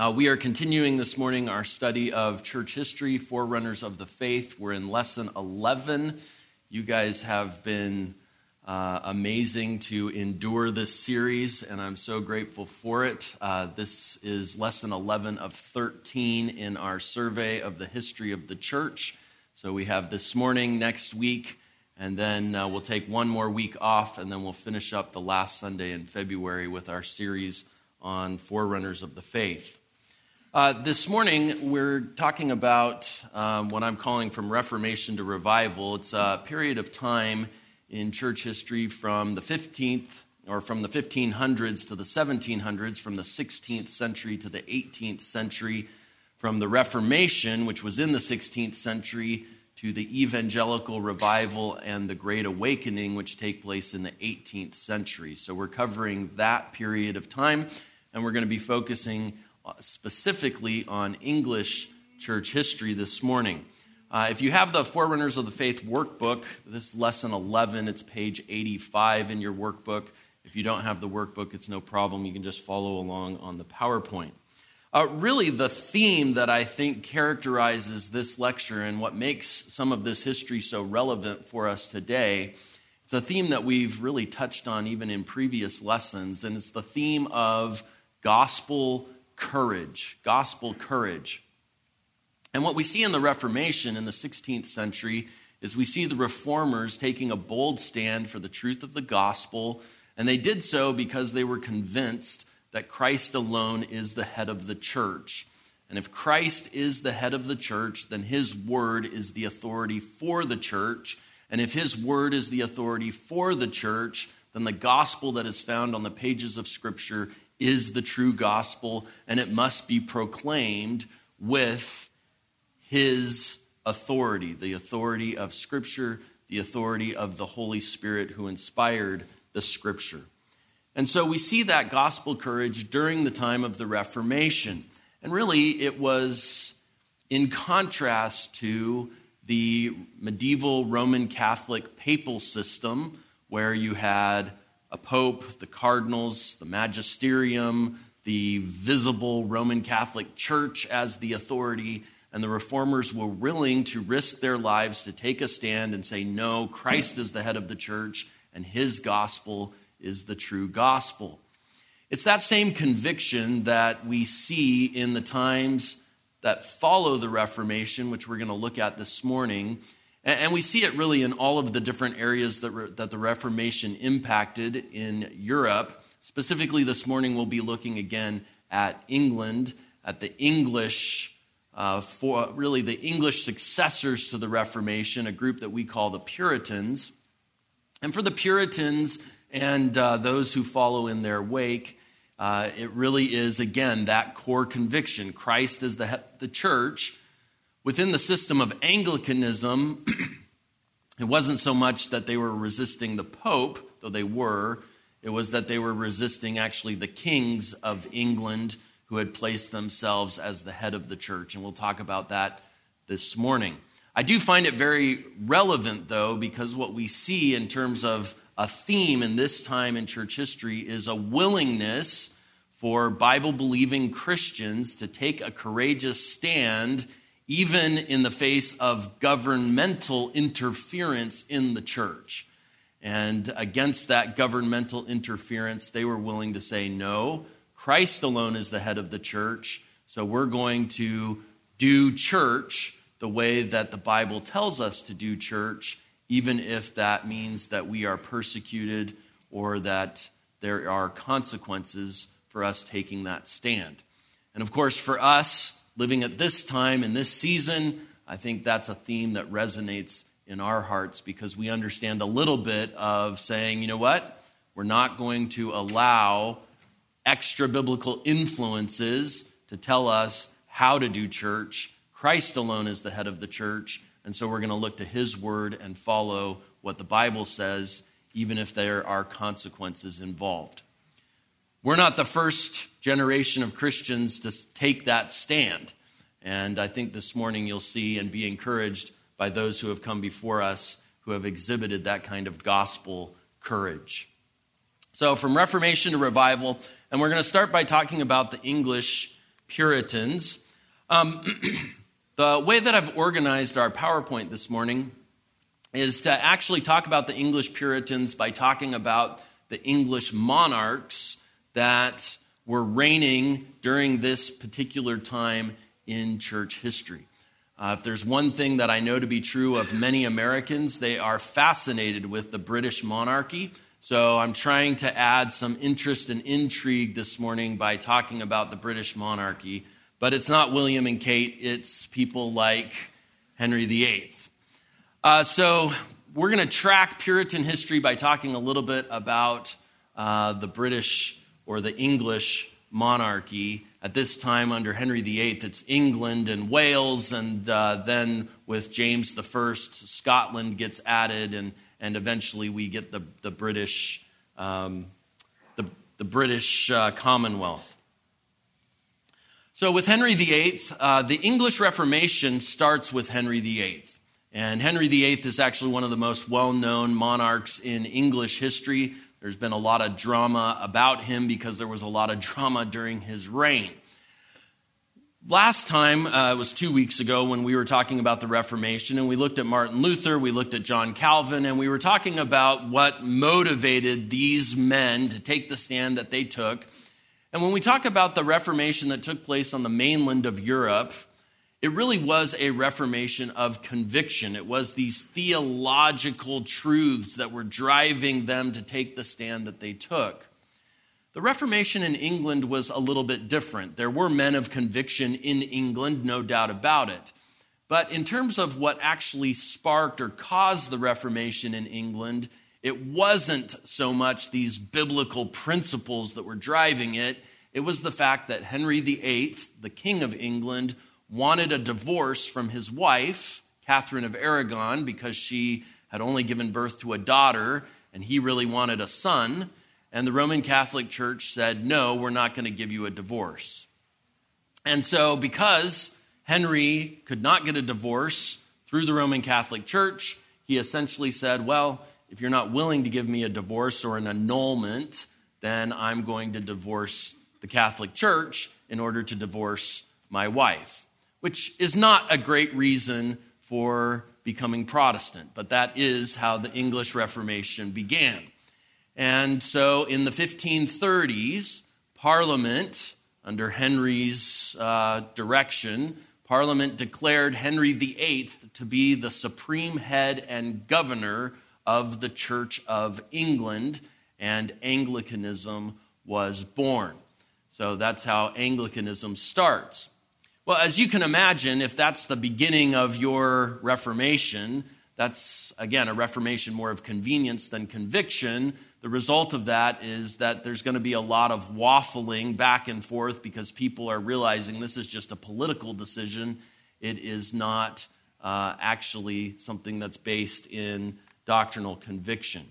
Uh, we are continuing this morning our study of church history, forerunners of the faith. We're in lesson 11. You guys have been uh, amazing to endure this series, and I'm so grateful for it. Uh, this is lesson 11 of 13 in our survey of the history of the church. So we have this morning, next week, and then uh, we'll take one more week off, and then we'll finish up the last Sunday in February with our series on forerunners of the faith. Uh, this morning, we're talking about um, what I'm calling from Reformation to Revival. It's a period of time in church history from the 15th or from the 1500s to the 1700s, from the 16th century to the 18th century, from the Reformation, which was in the 16th century, to the evangelical revival and the Great Awakening, which take place in the 18th century. So we're covering that period of time, and we're going to be focusing specifically on English church history this morning. Uh, if you have the Forerunners of the Faith workbook, this is lesson 11, it's page 85 in your workbook. If you don't have the workbook, it's no problem. You can just follow along on the PowerPoint. Uh, really, the theme that I think characterizes this lecture and what makes some of this history so relevant for us today, it's a theme that we've really touched on even in previous lessons, and it's the theme of gospel courage, gospel courage. And what we see in the Reformation in the 16th century is we see the reformers taking a bold stand for the truth of the gospel, and they did so because they were convinced that Christ alone is the head of the church. And if Christ is the head of the church, then his word is the authority for the church. And if his word is the authority for the church, then the gospel that is found on the pages of Scripture is the true gospel, and it must be proclaimed with his authority the authority of Scripture, the authority of the Holy Spirit who inspired the Scripture. And so we see that gospel courage during the time of the Reformation. And really, it was in contrast to the medieval Roman Catholic papal system, where you had a pope, the cardinals, the magisterium, the visible Roman Catholic Church as the authority, and the reformers were willing to risk their lives to take a stand and say, No, Christ is the head of the church, and his gospel is the true gospel. It's that same conviction that we see in the times that follow the Reformation, which we're going to look at this morning. And we see it really in all of the different areas that, that the Reformation impacted in Europe. Specifically, this morning we'll be looking again at England, at the English, uh, for really the English successors to the Reformation, a group that we call the Puritans. And for the Puritans and uh, those who follow in their wake, uh, it really is, again, that core conviction Christ is the, the church Within the system of Anglicanism, it wasn't so much that they were resisting the Pope, though they were, it was that they were resisting actually the kings of England who had placed themselves as the head of the church. And we'll talk about that this morning. I do find it very relevant, though, because what we see in terms of a theme in this time in church history is a willingness for Bible believing Christians to take a courageous stand even in the face of governmental interference in the church. And against that governmental interference, they were willing to say, no, Christ alone is the head of the church, so we're going to do church the way that the Bible tells us to do church, even if that means that we are persecuted or that there are consequences for us taking that stand. And of course, for us, living at this time in this season, I think that's a theme that resonates in our hearts because we understand a little bit of saying, you know what? We're not going to allow extra biblical influences to tell us how to do church. Christ alone is the head of the church, and so we're going to look to his word and follow what the Bible says, even if there are consequences involved. We're not the first generation of Christians to take that stand. And I think this morning you'll see and be encouraged by those who have come before us who have exhibited that kind of gospel courage. So, from Reformation to revival, and we're going to start by talking about the English Puritans. Um, the way that I've organized our PowerPoint this morning is to actually talk about the English Puritans by talking about the English monarchs that were reigning during this particular time in church history. Uh, if there's one thing that I know to be true of many Americans, they are fascinated with the British monarchy. So I'm trying to add some interest and intrigue this morning by talking about the British monarchy. But it's not William and Kate, it's people like Henry VIII. Uh, so we're going to track Puritan history by talking a little bit about uh, the British or the English monarchy. At this time, under Henry VIII, it's England and Wales, and uh, then with James I, Scotland gets added, and, and eventually we get the, the British, um, the, the British uh, Commonwealth. So, with Henry VIII, uh, the English Reformation starts with Henry VIII. And Henry VIII is actually one of the most well known monarchs in English history. There's been a lot of drama about him because there was a lot of drama during his reign. Last time, uh, it was two weeks ago when we were talking about the Reformation, and we looked at Martin Luther, we looked at John Calvin, and we were talking about what motivated these men to take the stand that they took. And when we talk about the Reformation that took place on the mainland of Europe, it really was a reformation of conviction. It was these theological truths that were driving them to take the stand that they took. The Reformation in England was a little bit different. There were men of conviction in England, no doubt about it. But in terms of what actually sparked or caused the Reformation in England, it wasn't so much these biblical principles that were driving it. It was the fact that Henry VIII, the King of England, wanted a divorce from his wife, Catherine of Aragon, because she had only given birth to a daughter and he really wanted a son. And the Roman Catholic Church said, No, we're not going to give you a divorce. And so, because Henry could not get a divorce through the Roman Catholic Church, he essentially said, Well, if you're not willing to give me a divorce or an annulment, then I'm going to divorce the Catholic Church in order to divorce my wife which is not a great reason for becoming Protestant, but that is how the English Reformation began. And so in the 1530s, Parliament, under Henry's uh, direction, Parliament declared Henry VIII to be the supreme head and governor of the Church of England, and Anglicanism was born. So that's how Anglicanism starts. Well, as you can imagine, if that's the beginning of your Reformation, that's, again, a Reformation more of convenience than conviction. The result of that is that there's going to be a lot of waffling back and forth because people are realizing this is just a political decision. It is not uh, actually something that's based in doctrinal conviction.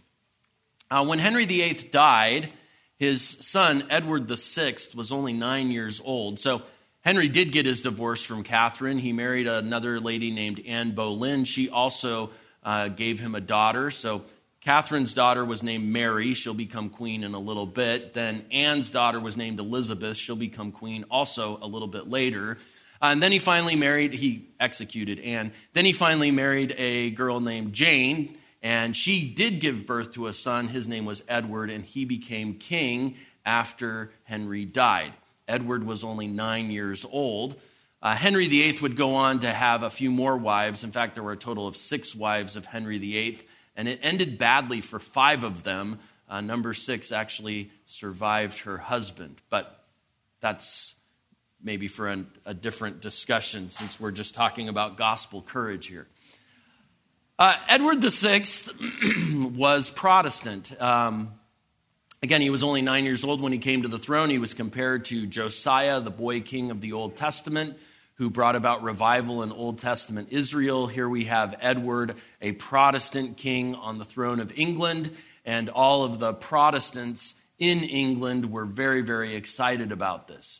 Uh, when Henry VIII died, his son, Edward VI, was only nine years old. So Henry did get his divorce from Catherine. He married another lady named Anne Boleyn. She also uh, gave him a daughter. So Catherine's daughter was named Mary. She'll become queen in a little bit. Then Anne's daughter was named Elizabeth. She'll become queen also a little bit later. Uh, and then he finally married, he executed Anne. Then he finally married a girl named Jane, and she did give birth to a son. His name was Edward, and he became king after Henry died. Edward was only nine years old. Uh, Henry VIII would go on to have a few more wives. In fact, there were a total of six wives of Henry VIII, and it ended badly for five of them. Uh, number six actually survived her husband, but that's maybe for an, a different discussion since we're just talking about gospel courage here. Uh, Edward VI was Protestant. Um, Again, he was only nine years old when he came to the throne. He was compared to Josiah, the boy king of the Old Testament, who brought about revival in Old Testament Israel. Here we have Edward, a Protestant king on the throne of England, and all of the Protestants in England were very, very excited about this.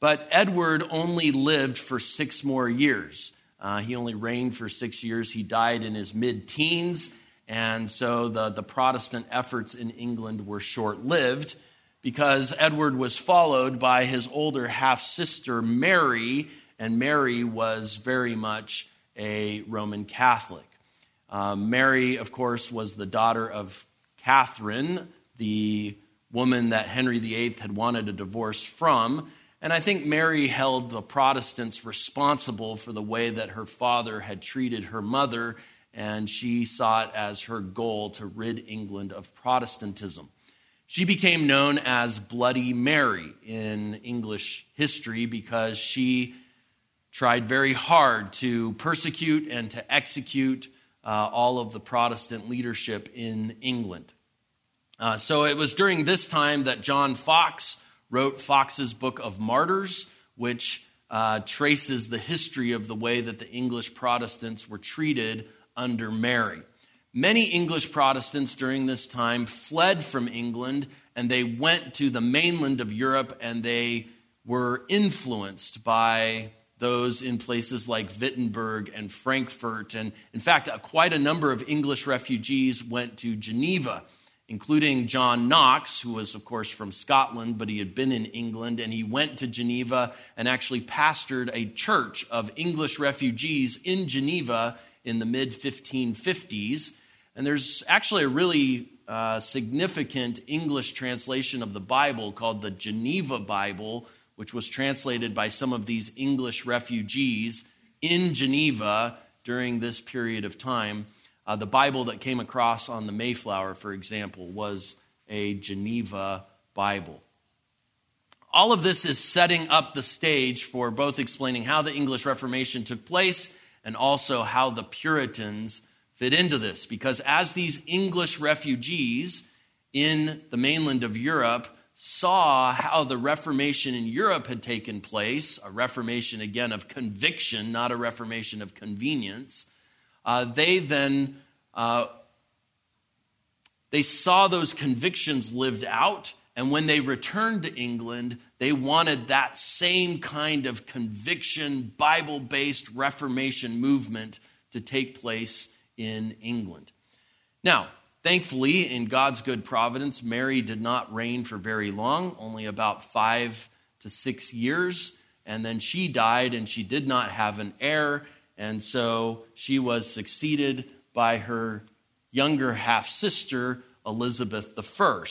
But Edward only lived for six more years. Uh, he only reigned for six years. He died in his mid teens and so the, the Protestant efforts in England were short lived because Edward was followed by his older half sister, Mary, and Mary was very much a Roman Catholic. Um, Mary, of course, was the daughter of Catherine, the woman that Henry VIII had wanted a divorce from. And I think Mary held the Protestants responsible for the way that her father had treated her mother, and she saw it as her goal to rid England of Protestantism. She became known as Bloody Mary in English history because she tried very hard to persecute and to execute uh, all of the Protestant leadership in England. Uh, so it was during this time that John Foxe wrote Foxe's Book of Martyrs, which uh, traces the history of the way that the English Protestants were treated under Mary. Many English Protestants during this time fled from England and they went to the mainland of Europe and they were influenced by those in places like Wittenberg and Frankfurt. And in fact, quite a number of English refugees went to Geneva, including John Knox, who was, of course, from Scotland, but he had been in England. And he went to Geneva and actually pastored a church of English refugees in Geneva in the mid 1550s. And there's actually a really uh, significant English translation of the Bible called the Geneva Bible, which was translated by some of these English refugees in Geneva during this period of time. Uh, the Bible that came across on the Mayflower, for example, was a Geneva Bible. All of this is setting up the stage for both explaining how the English Reformation took place and also how the Puritans fit into this. Because as these English refugees in the mainland of Europe saw how the Reformation in Europe had taken place, a Reformation again of conviction, not a Reformation of convenience, uh, they then uh, they saw those convictions lived out and when they returned to England, they wanted that same kind of conviction, Bible based Reformation movement to take place in England. Now, thankfully, in God's good providence, Mary did not reign for very long, only about five to six years. And then she died, and she did not have an heir. And so she was succeeded by her younger half sister, Elizabeth I.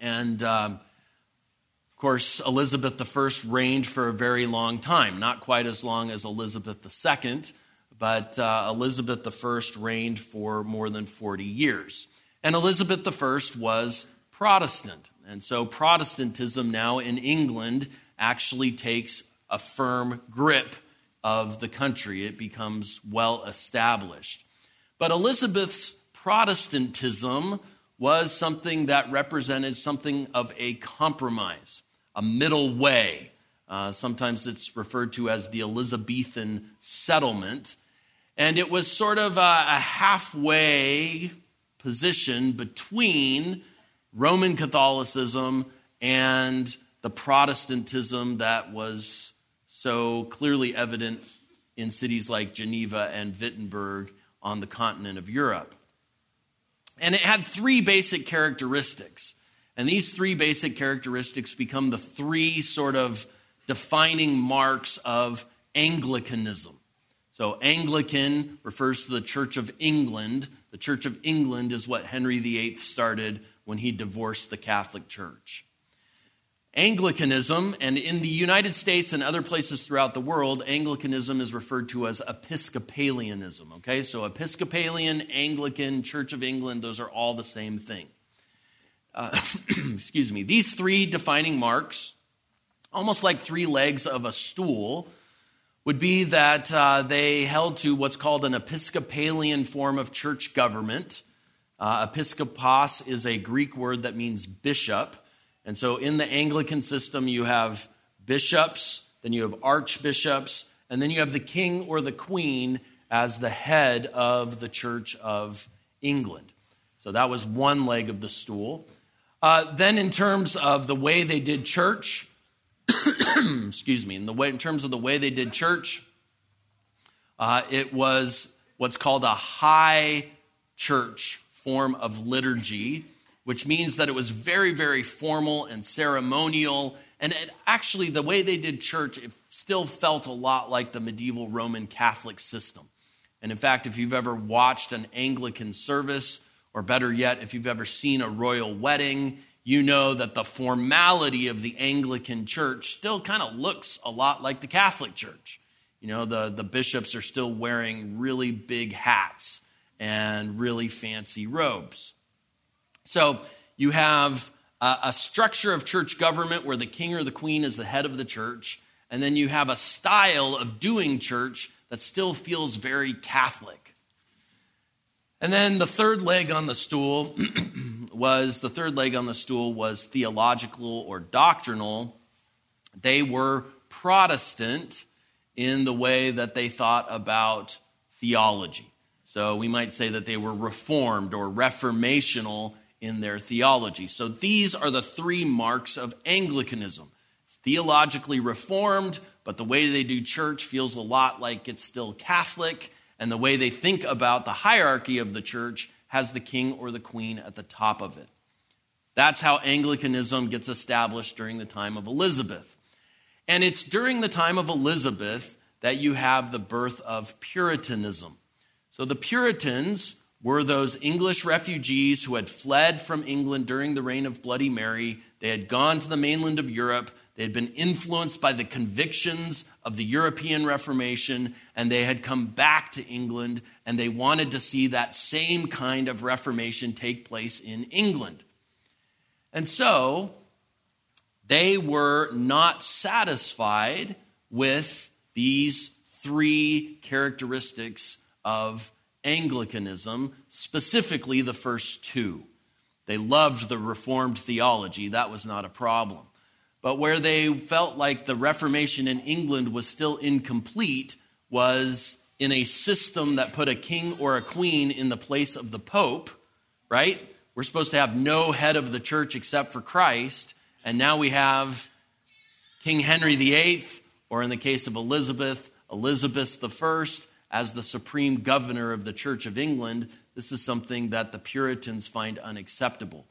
And um, of course, Elizabeth I reigned for a very long time, not quite as long as Elizabeth II, but uh, Elizabeth I reigned for more than 40 years. And Elizabeth I was Protestant. And so Protestantism now in England actually takes a firm grip of the country, it becomes well established. But Elizabeth's Protestantism was something that represented something of a compromise, a middle way. Uh, sometimes it's referred to as the Elizabethan settlement. And it was sort of a, a halfway position between Roman Catholicism and the Protestantism that was so clearly evident in cities like Geneva and Wittenberg on the continent of Europe. And it had three basic characteristics. And these three basic characteristics become the three sort of defining marks of Anglicanism. So, Anglican refers to the Church of England. The Church of England is what Henry VIII started when he divorced the Catholic Church. Anglicanism, and in the United States and other places throughout the world, Anglicanism is referred to as Episcopalianism. Okay, so Episcopalian, Anglican, Church of England, those are all the same thing. Uh, excuse me. These three defining marks, almost like three legs of a stool, would be that uh, they held to what's called an Episcopalian form of church government. Uh, episkopos is a Greek word that means bishop. And so in the Anglican system, you have bishops, then you have archbishops, and then you have the king or the queen as the head of the Church of England. So that was one leg of the stool. Uh, then, in terms of the way they did church, excuse me, in the way, in terms of the way they did church, uh, it was what's called a high church form of liturgy which means that it was very, very formal and ceremonial. And it, actually, the way they did church, it still felt a lot like the medieval Roman Catholic system. And in fact, if you've ever watched an Anglican service, or better yet, if you've ever seen a royal wedding, you know that the formality of the Anglican church still kind of looks a lot like the Catholic church. You know, the, the bishops are still wearing really big hats and really fancy robes. So you have a, a structure of church government where the king or the queen is the head of the church, and then you have a style of doing church that still feels very Catholic. And then the third leg on the stool was the third leg on the stool was theological or doctrinal. They were Protestant in the way that they thought about theology. So we might say that they were reformed or reformational in their theology. So these are the three marks of Anglicanism. It's theologically reformed, but the way they do church feels a lot like it's still Catholic, and the way they think about the hierarchy of the church has the king or the queen at the top of it. That's how Anglicanism gets established during the time of Elizabeth. And it's during the time of Elizabeth that you have the birth of Puritanism. So the Puritans were those English refugees who had fled from England during the reign of Bloody Mary. They had gone to the mainland of Europe. They had been influenced by the convictions of the European Reformation, and they had come back to England, and they wanted to see that same kind of Reformation take place in England. And so they were not satisfied with these three characteristics of Anglicanism, specifically the first two. They loved the Reformed theology, that was not a problem. But where they felt like the Reformation in England was still incomplete was in a system that put a king or a queen in the place of the Pope, right? We're supposed to have no head of the church except for Christ. And now we have King Henry VIII, or in the case of Elizabeth, Elizabeth I, as the supreme governor of the Church of England, this is something that the Puritans find unacceptable.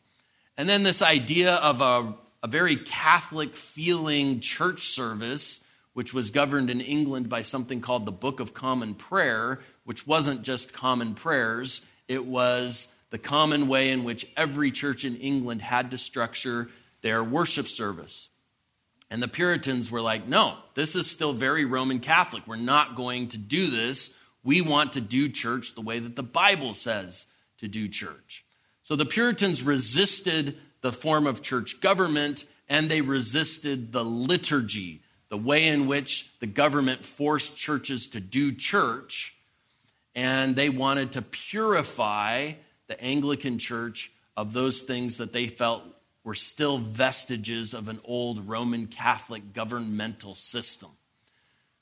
And then this idea of a, a very Catholic feeling church service, which was governed in England by something called the Book of Common Prayer, which wasn't just common prayers, it was the common way in which every church in England had to structure their worship service. And the Puritans were like, no, this is still very Roman Catholic. We're not going to do this. We want to do church the way that the Bible says to do church. So the Puritans resisted the form of church government and they resisted the liturgy, the way in which the government forced churches to do church. And they wanted to purify the Anglican church of those things that they felt were still vestiges of an old Roman Catholic governmental system.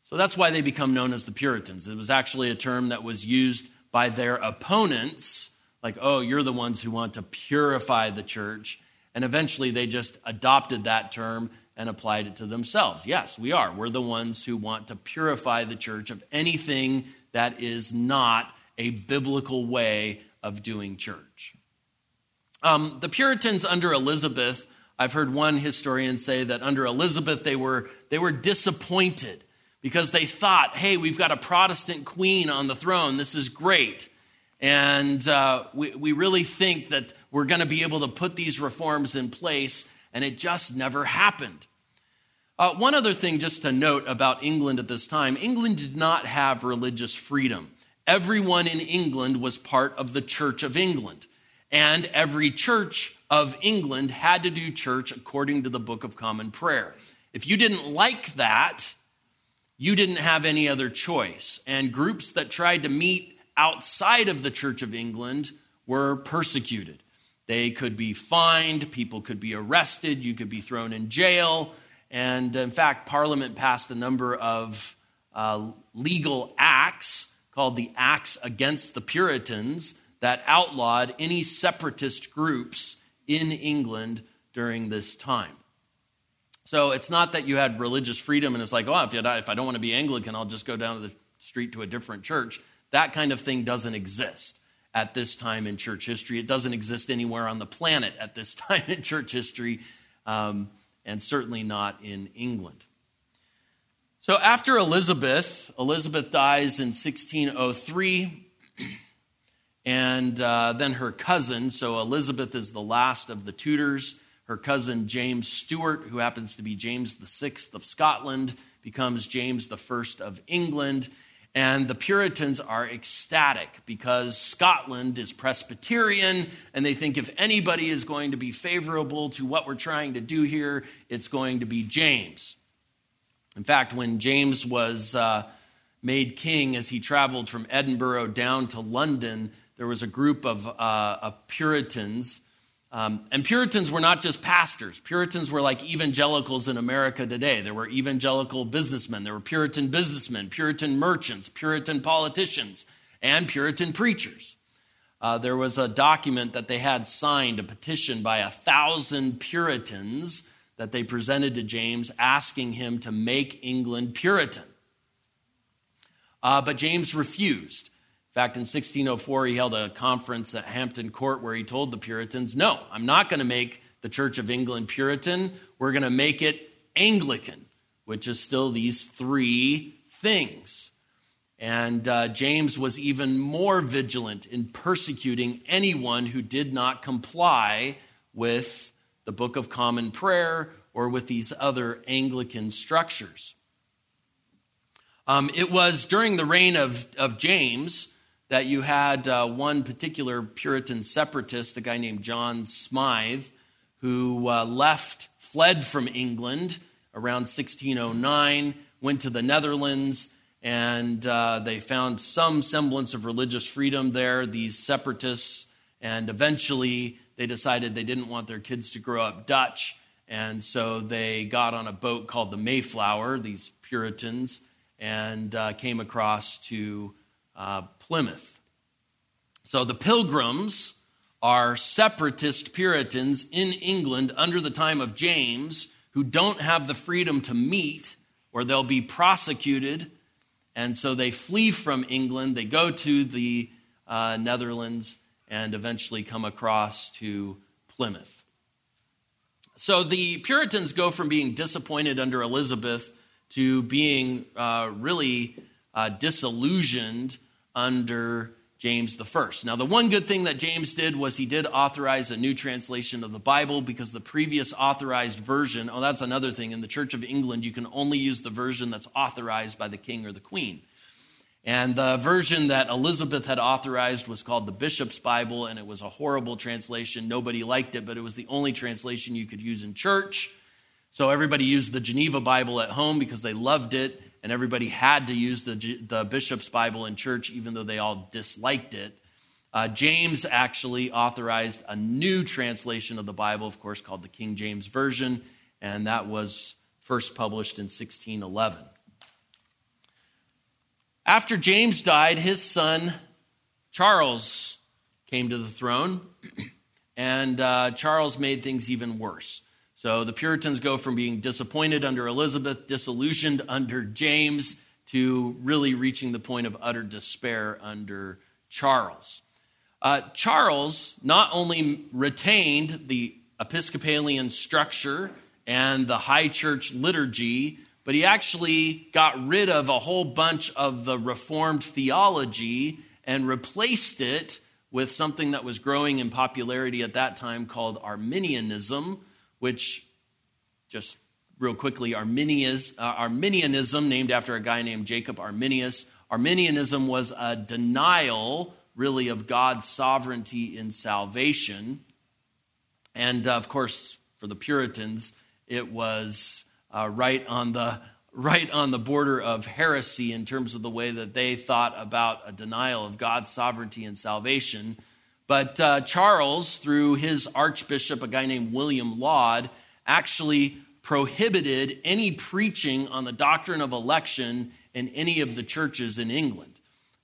So that's why they become known as the Puritans. It was actually a term that was used by their opponents, like, oh, you're the ones who want to purify the church. And eventually they just adopted that term and applied it to themselves. Yes, we are. We're the ones who want to purify the church of anything that is not a biblical way of doing church. Um, the Puritans under Elizabeth, I've heard one historian say that under Elizabeth they were, they were disappointed because they thought, hey, we've got a Protestant queen on the throne. This is great. And uh, we, we really think that we're going to be able to put these reforms in place, and it just never happened. Uh, one other thing just to note about England at this time England did not have religious freedom. Everyone in England was part of the Church of England and every church of England had to do church according to the Book of Common Prayer. If you didn't like that, you didn't have any other choice. And groups that tried to meet outside of the Church of England were persecuted. They could be fined, people could be arrested, you could be thrown in jail. And in fact, Parliament passed a number of uh, legal acts called the Acts Against the Puritans that outlawed any separatist groups in England during this time. So it's not that you had religious freedom and it's like, oh, if, I don't want to be Anglican, I'll just go down to the street to a different church. That kind of thing doesn't exist. at this time in church history. It doesn't exist anywhere on the planet at this time in church history, um, and certainly not in England. So after Elizabeth, Elizabeth dies in 1603, and uh, then her cousin, so Elizabeth is the last of the Tudors. Her cousin James Stuart, who happens to be James VI of Scotland, becomes James I of England. And the Puritans are ecstatic because Scotland is Presbyterian, and they think if anybody is going to be favorable to what we're trying to do here, it's going to be James. In fact, when James was uh, made king, as he traveled from Edinburgh down to London, there was a group of, uh, of Puritans um, and Puritans were not just pastors. Puritans were like evangelicals in America today. There were evangelical businessmen, there were Puritan businessmen, Puritan merchants, Puritan politicians, and Puritan preachers. Uh, there was a document that they had signed, a petition by a thousand Puritans that they presented to James asking him to make England Puritan. Uh, but James refused. In fact, in 1604, he held a conference at Hampton Court where he told the Puritans, No, I'm not going to make the Church of England Puritan. We're going to make it Anglican, which is still these three things. And uh, James was even more vigilant in persecuting anyone who did not comply with the Book of Common Prayer or with these other Anglican structures. Um, it was during the reign of, of James that you had uh, one particular Puritan separatist, a guy named John Smyth, who uh, left, fled from England around 1609, went to the Netherlands, and uh, they found some semblance of religious freedom there, these separatists, and eventually they decided they didn't want their kids to grow up Dutch, and so they got on a boat called the Mayflower, these Puritans, and uh, came across to uh, Plymouth. So the Pilgrims are separatist Puritans in England under the time of James who don't have the freedom to meet or they'll be prosecuted. And so they flee from England, they go to the uh, Netherlands, and eventually come across to Plymouth. So the Puritans go from being disappointed under Elizabeth to being uh, really uh, disillusioned under James the First. Now, the one good thing that James did was he did authorize a new translation of the Bible because the previous authorized version, oh, that's another thing. In the Church of England, you can only use the version that's authorized by the king or the queen. And the version that Elizabeth had authorized was called the Bishop's Bible, and it was a horrible translation. Nobody liked it, but it was the only translation you could use in church. So everybody used the Geneva Bible at home because they loved it and everybody had to use the, the bishop's Bible in church, even though they all disliked it. Uh, James actually authorized a new translation of the Bible, of course, called the King James Version, and that was first published in 1611. After James died, his son Charles came to the throne, and uh, Charles made things even worse. So the Puritans go from being disappointed under Elizabeth, disillusioned under James, to really reaching the point of utter despair under Charles. Uh, Charles not only retained the Episcopalian structure and the high church liturgy, but he actually got rid of a whole bunch of the Reformed theology and replaced it with something that was growing in popularity at that time called Arminianism which, just real quickly, Arminius, uh, Arminianism, named after a guy named Jacob Arminius. Arminianism was a denial, really, of God's sovereignty in salvation. And uh, of course, for the Puritans, it was uh, right on the right on the border of heresy in terms of the way that they thought about a denial of God's sovereignty and salvation. But uh, Charles, through his archbishop, a guy named William Laud, actually prohibited any preaching on the doctrine of election in any of the churches in England,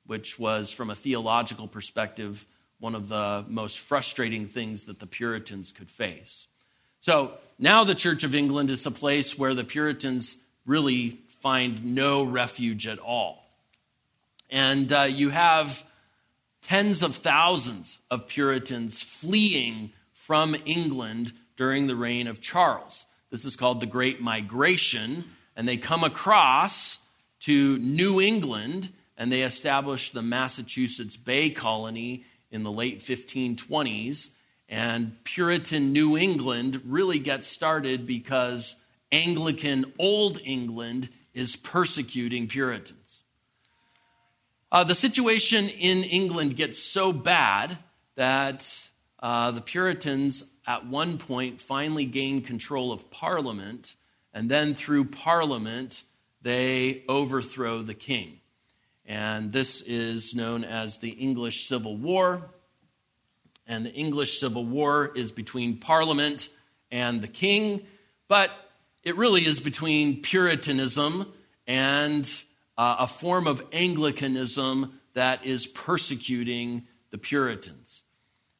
which was, from a theological perspective, one of the most frustrating things that the Puritans could face. So now the Church of England is a place where the Puritans really find no refuge at all. And uh, you have tens of thousands of Puritans fleeing from England during the reign of Charles. This is called the Great Migration, and they come across to New England and they established the Massachusetts Bay Colony in the late 1520s. And Puritan New England really gets started because Anglican Old England is persecuting Puritans. Uh, the situation in England gets so bad that uh, the Puritans at one point finally gain control of Parliament, and then through Parliament, they overthrow the king. And this is known as the English Civil War. And the English Civil War is between Parliament and the king, but it really is between Puritanism and uh, a form of Anglicanism that is persecuting the Puritans.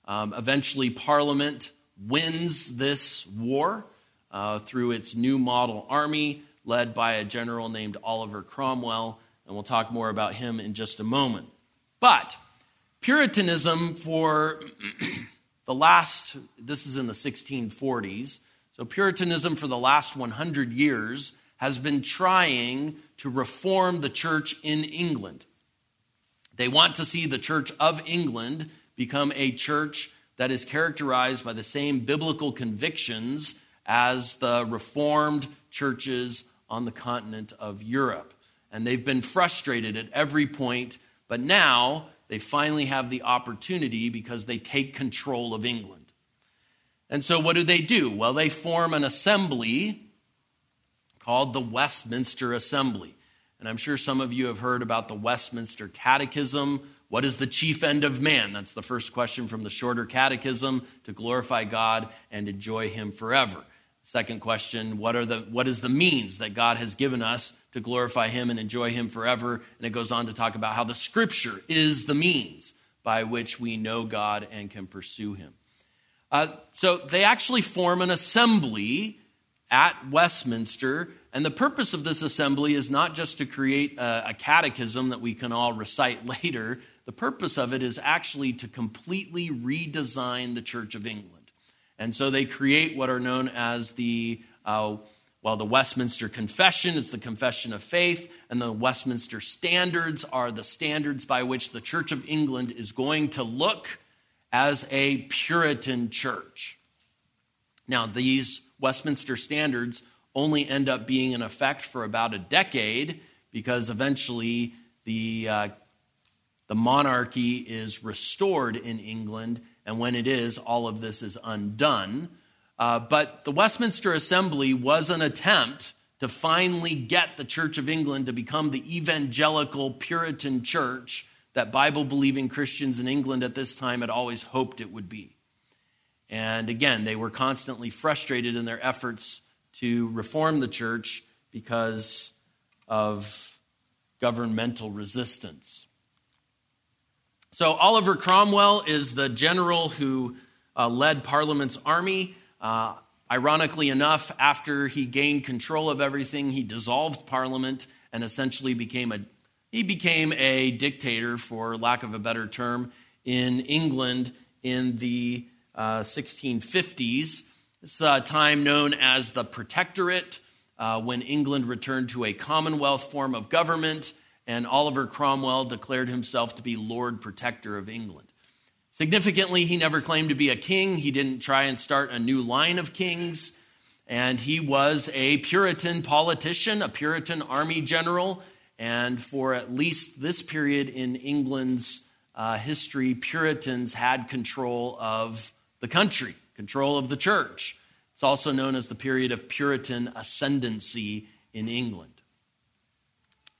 Um, eventually, Parliament wins this war uh, through its new model army led by a general named Oliver Cromwell, and we'll talk more about him in just a moment. But Puritanism for the last, this is in the 1640s, so Puritanism for the last 100 years has been trying to reform the church in England. They want to see the Church of England become a church that is characterized by the same biblical convictions as the Reformed churches on the continent of Europe. And they've been frustrated at every point, but now they finally have the opportunity because they take control of England. And so, what do they do? Well, they form an assembly called the Westminster Assembly. And I'm sure some of you have heard about the Westminster Catechism, what is the chief end of man? That's the first question from the shorter catechism to glorify God and enjoy Him forever. Second question, what, are the, what is the means that God has given us to glorify Him and enjoy Him forever? And it goes on to talk about how the Scripture is the means by which we know God and can pursue Him. Uh, so they actually form an assembly at Westminster and the purpose of this assembly is not just to create a, a, catechism that we can all recite later. The purpose of it is actually to completely redesign the Church of England. And so they create what are known as the, uh, well, the Westminster Confession, it's the Confession of Faith, and the Westminster Standards are the standards by which the Church of England is going to look as a Puritan church. Now, these Westminster Standards only end up being in effect for about a decade because eventually the, uh, the monarchy is restored in England, and when it is, all of this is undone. Uh, but the Westminster Assembly was an attempt to finally get the Church of England to become the evangelical Puritan church that Bible believing Christians in England at this time had always hoped it would be. And again, they were constantly frustrated in their efforts to reform the church because of governmental resistance. So, Oliver Cromwell is the general who uh, led Parliament's army. Uh, ironically enough, after he gained control of everything, he dissolved Parliament and essentially became a he became a dictator, for lack of a better term, in England in the uh, 1650s. This uh, time known as the Protectorate, uh, when England returned to a Commonwealth form of government, and Oliver Cromwell declared himself to be Lord Protector of England. Significantly, he never claimed to be a king. He didn't try and start a new line of kings. And he was a Puritan politician, a Puritan army general. And for at least this period in England's uh, history, Puritans had control of the country control of the church. It's also known as the period of Puritan ascendancy in England.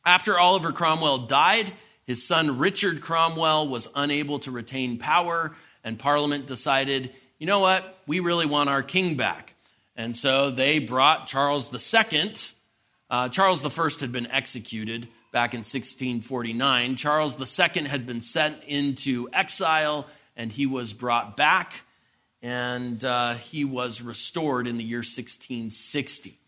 After Oliver Cromwell died, his son Richard Cromwell was unable to retain power, and Parliament decided, you know what, we really want our king back. And so they brought Charles II. Uh, Charles I had been executed back in 1649. Charles II had been sent into exile, and he was brought back and uh, he was restored in the year 1660.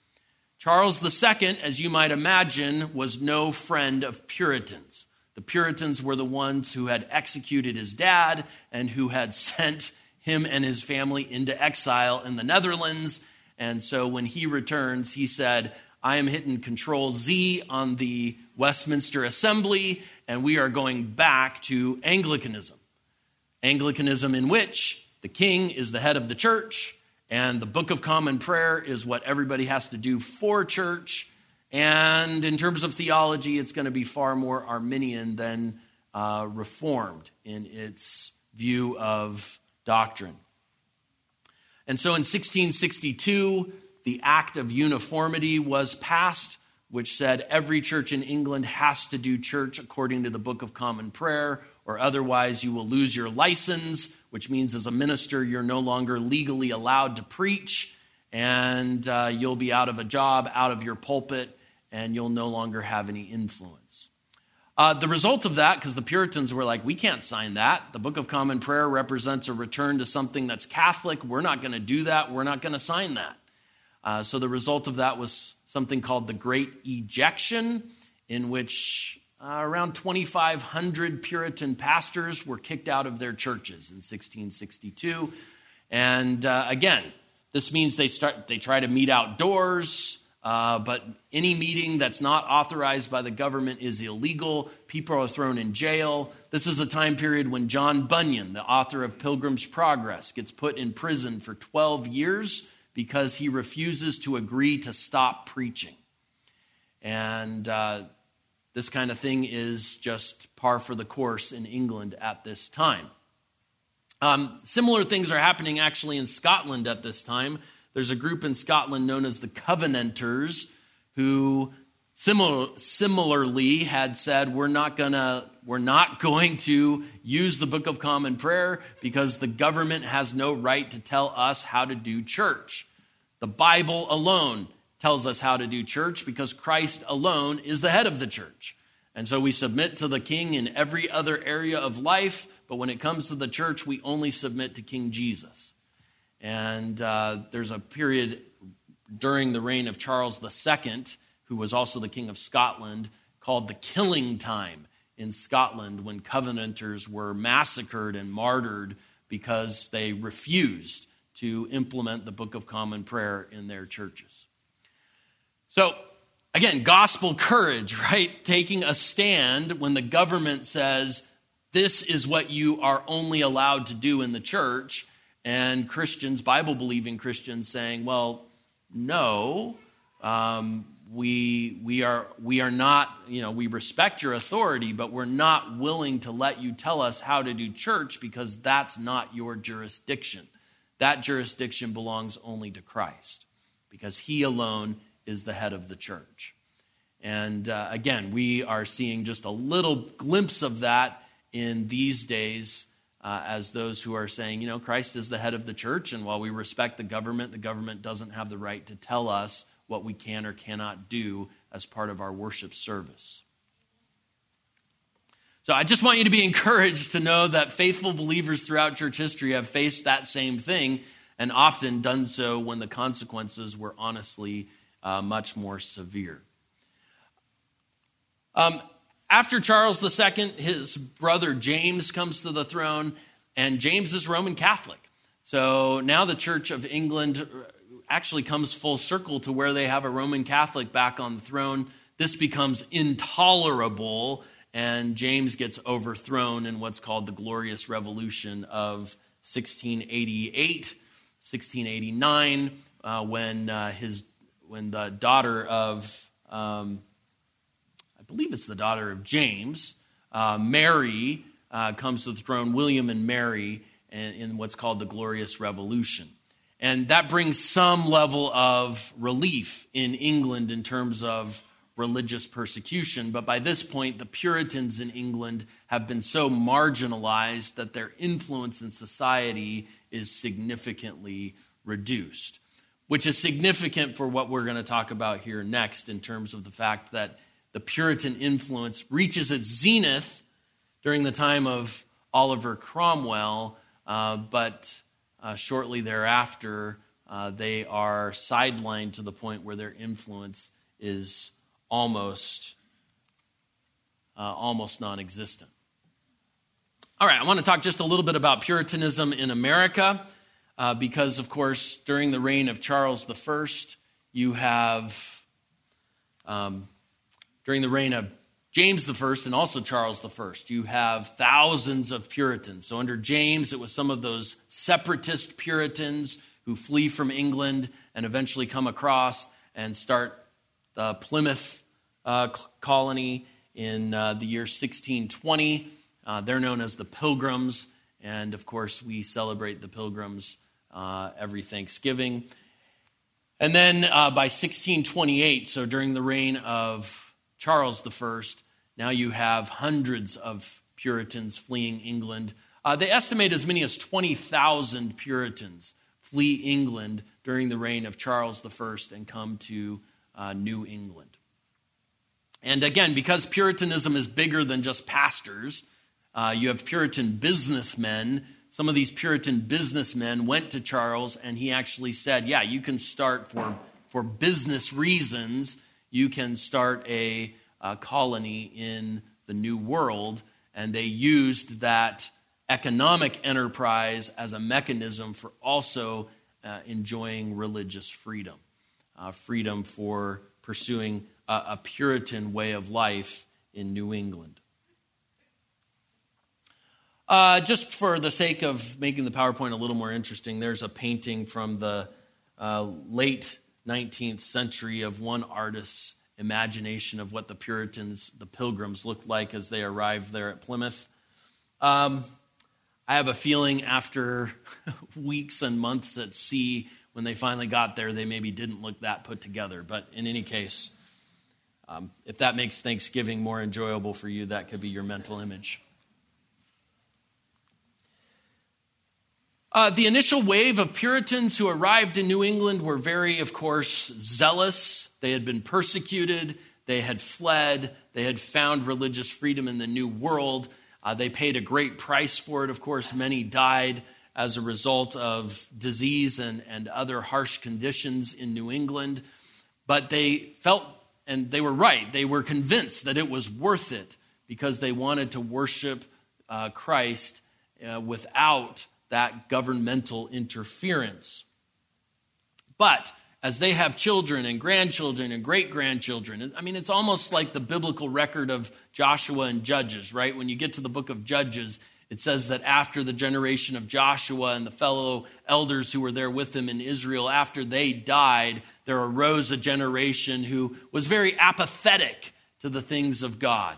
Charles II, as you might imagine, was no friend of Puritans. The The Puritans were the ones who had executed his dad and who had sent him and his family into exile in the Netherlands. And so when he returns, he said, I am hitting Control Z on the Westminster Assembly, and we are going back to Anglicanism. Anglicanism, in which the king is the head of the church, and the Book of Common Prayer is what everybody has to do for church. And in terms of theology, it's going to be far more Arminian than uh, Reformed in its view of doctrine. And so in 1662, the Act of Uniformity was passed, which said every church in England has to do church according to the Book of Common Prayer, or otherwise you will lose your license which means as a minister, you're no longer legally allowed to preach, and uh, you'll be out of a job, out of your pulpit, and you'll no longer have any influence. Uh, the result of that, because the Puritans were like, we can't sign that. The Book of Common Prayer represents a return to something that's Catholic. We're not going to do that. We're not going to sign that. Uh, so the result of that was something called the Great Ejection, in which uh, around 2,500 Puritan pastors were kicked out of their churches in 1662. And uh, again, this means they start they try to meet outdoors, uh, but any meeting that's not authorized by the government is illegal. People are thrown in jail. This is a time period when John Bunyan, the author of Pilgrim's Progress, gets put in prison for 12 years because he refuses to agree to stop preaching. And uh, this kind of thing is just par for the course in England at this time. Um, similar things are happening actually in Scotland at this time. There's a group in Scotland known as the Covenanters who similar, similarly had said we're not gonna we're not going to use the Book of Common Prayer because the government has no right to tell us how to do church. The Bible alone tells us how to do church because Christ alone is the head of the church. And so we submit to the king in every other area of life, but when it comes to the church, we only submit to King Jesus. And uh, there's a period during the reign of Charles II, who was also the king of Scotland, called the killing time in Scotland when Covenanters were massacred and martyred because they refused to implement the Book of Common Prayer in their churches. So, again, gospel courage, right? Taking a stand when the government says, this is what you are only allowed to do in the church, and Christians, Bible believing Christians, saying, well, no, um, we, we, are, we are not, you know, we respect your authority, but we're not willing to let you tell us how to do church because that's not your jurisdiction. That jurisdiction belongs only to Christ because he alone is the head of the church. And uh, again, we are seeing just a little glimpse of that in these days uh, as those who are saying, you know, Christ is the head of the church, and while we respect the government, the government doesn't have the right to tell us what we can or cannot do as part of our worship service. So I just want you to be encouraged to know that faithful believers throughout church history have faced that same thing and often done so when the consequences were honestly uh, much more severe. Um, after Charles II, his brother James comes to the throne, and James is Roman Catholic. So now the Church of England actually comes full circle to where they have a Roman Catholic back on the throne. This becomes intolerable, and James gets overthrown in what's called the Glorious Revolution of 1688, 1689, uh, when uh, his when the daughter of, um, I believe it's the daughter of James, uh, Mary uh, comes to the throne, William and Mary, in, in what's called the Glorious Revolution. And that brings some level of relief in England in terms of religious persecution. But by this point, the Puritans in England have been so marginalized that their influence in society is significantly reduced which is significant for what we're going to talk about here next in terms of the fact that the Puritan influence reaches its zenith during the time of Oliver Cromwell, uh, but uh, shortly thereafter, uh, they are sidelined to the point where their influence is almost uh, almost non existent. All right, I want to talk just a little bit about Puritanism in America uh, because, of course, during the reign of Charles I, you have, um, during the reign of James I and also Charles I, you have thousands of Puritans. So under James, it was some of those separatist Puritans who flee from England and eventually come across and start the Plymouth uh, colony in uh, the year 1620. Uh, they're known as the Pilgrims, and of course, we celebrate the Pilgrims uh, every Thanksgiving. And then uh, by 1628, so during the reign of Charles I, now you have hundreds of Puritans fleeing England. Uh, they estimate as many as 20,000 Puritans flee England during the reign of Charles I and come to uh, New England. And again, because Puritanism is bigger than just pastors, uh, you have Puritan businessmen. Some of these Puritan businessmen went to Charles, and he actually said, Yeah, you can start for, for business reasons you can start a, a colony in the New World. And they used that economic enterprise as a mechanism for also uh, enjoying religious freedom, uh, freedom for pursuing a, a, Puritan way of life in New England. Uh, just for the sake of making the PowerPoint a little more interesting, there's a painting from the uh, late 19th century of one artist's imagination of what the Puritans, the pilgrims, looked like as they arrived there at Plymouth. Um, I have a feeling after weeks and months at sea, when they finally got there, they maybe didn't look that put together. But in any case, um, if that makes Thanksgiving more enjoyable for you, that could be your mental image. Uh, the initial wave of Puritans who arrived in New England were very, of course, zealous. They had been persecuted, they had fled, they had found religious freedom in the New World. Uh, they paid a great price for it, of course. Many died as a result of disease and, and other harsh conditions in New England. But they felt, and they were right, they were convinced that it was worth it because they wanted to worship uh, Christ uh, without that governmental interference. But as they have children and grandchildren and great grandchildren, I mean, it's almost like the biblical record of Joshua and Judges, right? When you get to the book of Judges, it says that after the generation of Joshua and the fellow elders who were there with him in Israel, after they died, there arose a generation who was very apathetic to the things of God.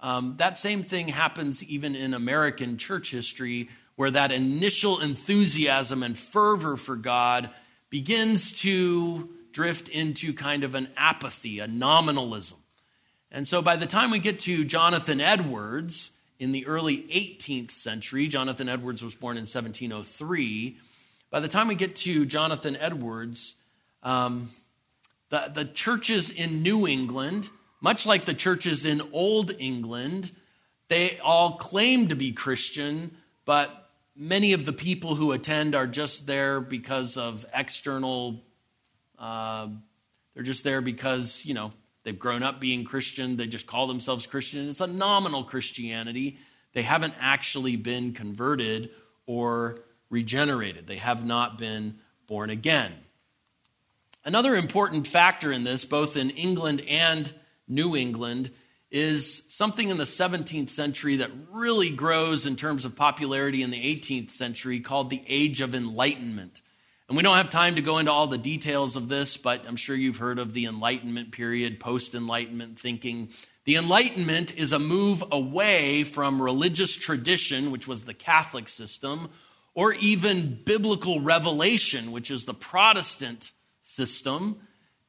Um, that same thing happens even in American church history where that initial enthusiasm and fervor for God begins to drift into kind of an apathy, a nominalism. And so by the time we get to Jonathan Edwards in the early 18th century, Jonathan Edwards was born in 1703. By the time we get to Jonathan Edwards, um, the, the churches in New England, much like the churches in Old England, they all claim to be Christian, but many of the people who attend are just there because of external, uh, they're just there because, you know, they've grown up being Christian. They just call themselves Christian. It's a nominal Christianity. They haven't actually been converted or regenerated, they have not been born again. Another important factor in this, both in England and New England, is something in the 17th century that really grows in terms of popularity in the 18th century called the Age of Enlightenment. And we don't have time to go into all the details of this, but I'm sure you've heard of the Enlightenment period, post Enlightenment thinking. The Enlightenment is a move away from religious tradition, which was the Catholic system, or even biblical revelation, which is the Protestant system,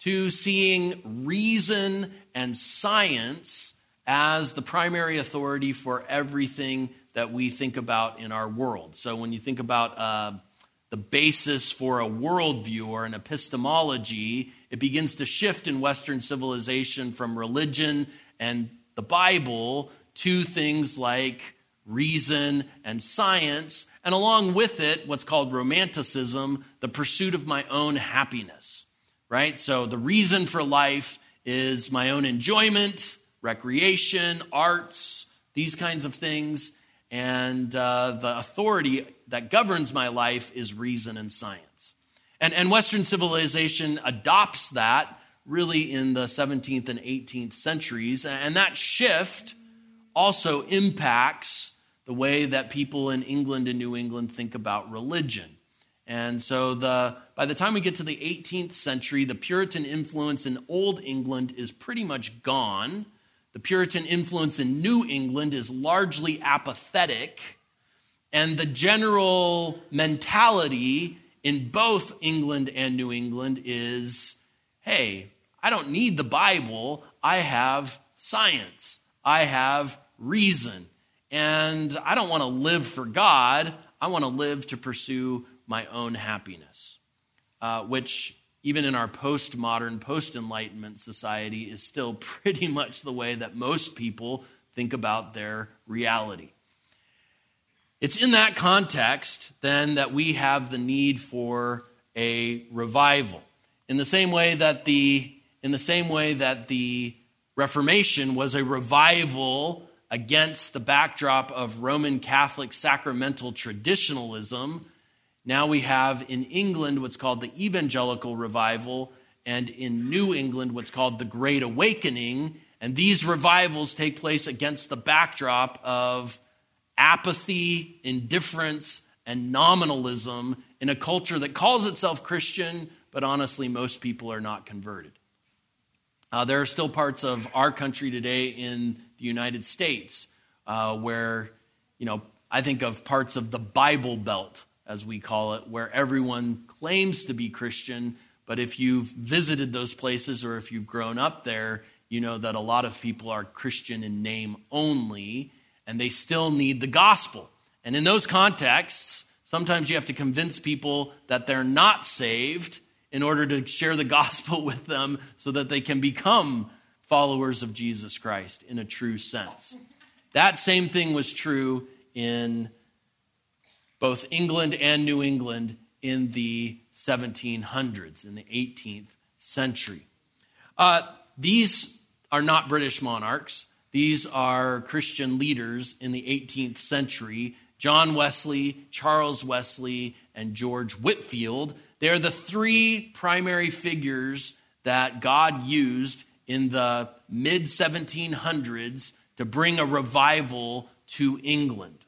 to seeing reason and science as the primary authority for everything that we think about in our world. So when you think about uh, the basis for a worldview or an epistemology, it begins to shift in Western civilization from religion and the Bible to things like reason and science, and along with it, what's called romanticism, the pursuit of my own happiness right? So the reason for life is my own enjoyment, recreation, arts, these kinds of things. And uh, the authority that governs my life is reason and science. And, and Western civilization adopts that really in the 17th and 18th centuries. And that shift also impacts the way that people in England and New England think about religion. And so the, by the time we get to the 18th century, the Puritan influence in Old England is pretty much gone. The Puritan influence in New England is largely apathetic. And the general mentality in both England and New England is hey, I don't need the Bible, I have science, I have reason. And I don't want to live for God, I want to live to pursue my own happiness, uh, which, even in our postmodern, post enlightenment society, is still pretty much the way that most people think about their reality. It's in that context, then, that we have the need for a revival. In the same way that the, in the, same way that the Reformation was a revival against the backdrop of Roman Catholic sacramental traditionalism, now we have in England what's called the Evangelical Revival, and in New England what's called the Great Awakening. And these revivals take place against the backdrop of apathy, indifference, and nominalism in a culture that calls itself Christian, but honestly, most people are not converted. Uh, there are still parts of our country today in the United States uh, where, you know, I think of parts of the Bible Belt, as we call it, where everyone claims to be Christian, but if you've visited those places or if you've grown up there, you know that a lot of people are Christian in name only and they still need the gospel. And in those contexts, sometimes you have to convince people that they're not saved in order to share the gospel with them so that they can become followers of Jesus Christ in a true sense. That same thing was true in both England and New England in the 1700s, in the 18th century. Uh, these are not British monarchs. These are Christian leaders in the 18th century John Wesley, Charles Wesley, and George Whitefield. They are the three primary figures that God used in the mid 1700s to bring a revival to England.